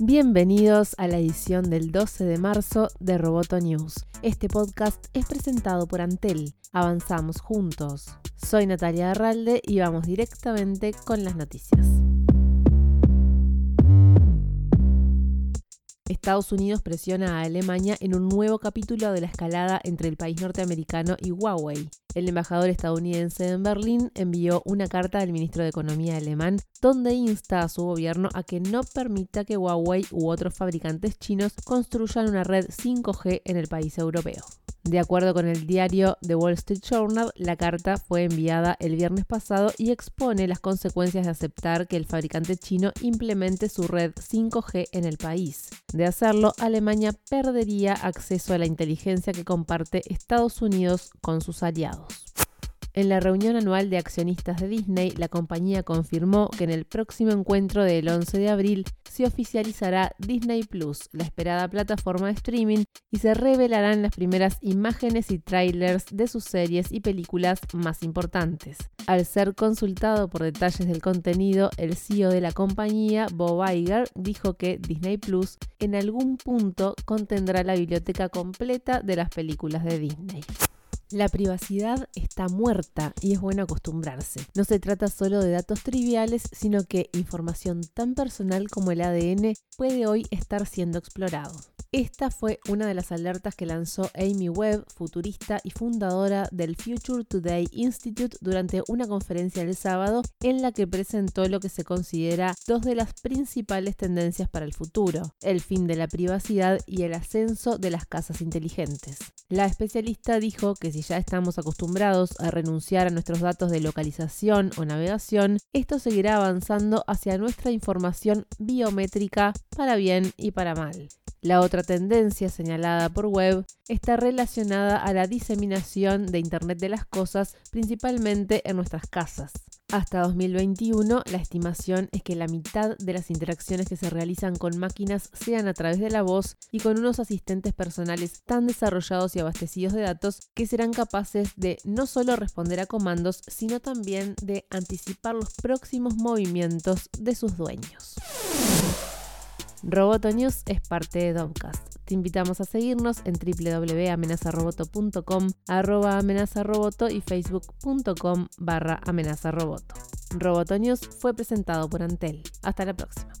Bienvenidos a la edición del 12 de marzo de Roboto News. Este podcast es presentado por Antel. Avanzamos juntos. Soy Natalia Arralde y vamos directamente con las noticias. Estados Unidos presiona a Alemania en un nuevo capítulo de la escalada entre el país norteamericano y Huawei. El embajador estadounidense en Berlín envió una carta al ministro de Economía alemán donde insta a su gobierno a que no permita que Huawei u otros fabricantes chinos construyan una red 5G en el país europeo. De acuerdo con el diario The Wall Street Journal, la carta fue enviada el viernes pasado y expone las consecuencias de aceptar que el fabricante chino implemente su red 5G en el país. De hacerlo, Alemania perdería acceso a la inteligencia que comparte Estados Unidos con sus aliados. En la reunión anual de accionistas de Disney, la compañía confirmó que en el próximo encuentro del 11 de abril se oficializará Disney Plus, la esperada plataforma de streaming, y se revelarán las primeras imágenes y trailers de sus series y películas más importantes. Al ser consultado por detalles del contenido, el CEO de la compañía, Bob Iger, dijo que Disney Plus en algún punto contendrá la biblioteca completa de las películas de Disney. La privacidad está muerta y es bueno acostumbrarse. No se trata solo de datos triviales, sino que información tan personal como el ADN puede hoy estar siendo explorado. Esta fue una de las alertas que lanzó Amy Webb, futurista y fundadora del Future Today Institute, durante una conferencia el sábado en la que presentó lo que se considera dos de las principales tendencias para el futuro, el fin de la privacidad y el ascenso de las casas inteligentes. La especialista dijo que si ya estamos acostumbrados a renunciar a nuestros datos de localización o navegación, esto seguirá avanzando hacia nuestra información biométrica para bien y para mal. La otra tendencia señalada por Webb está relacionada a la diseminación de Internet de las Cosas, principalmente en nuestras casas. Hasta 2021, la estimación es que la mitad de las interacciones que se realizan con máquinas sean a través de la voz y con unos asistentes personales tan desarrollados y abastecidos de datos que serán capaces de no solo responder a comandos, sino también de anticipar los próximos movimientos de sus dueños. Roboto News es parte de Domcast. Te invitamos a seguirnos en www.amenazaroboto.com, arroba amenazaroboto y facebook.com barra amenazaroboto. Roboto News fue presentado por Antel. Hasta la próxima.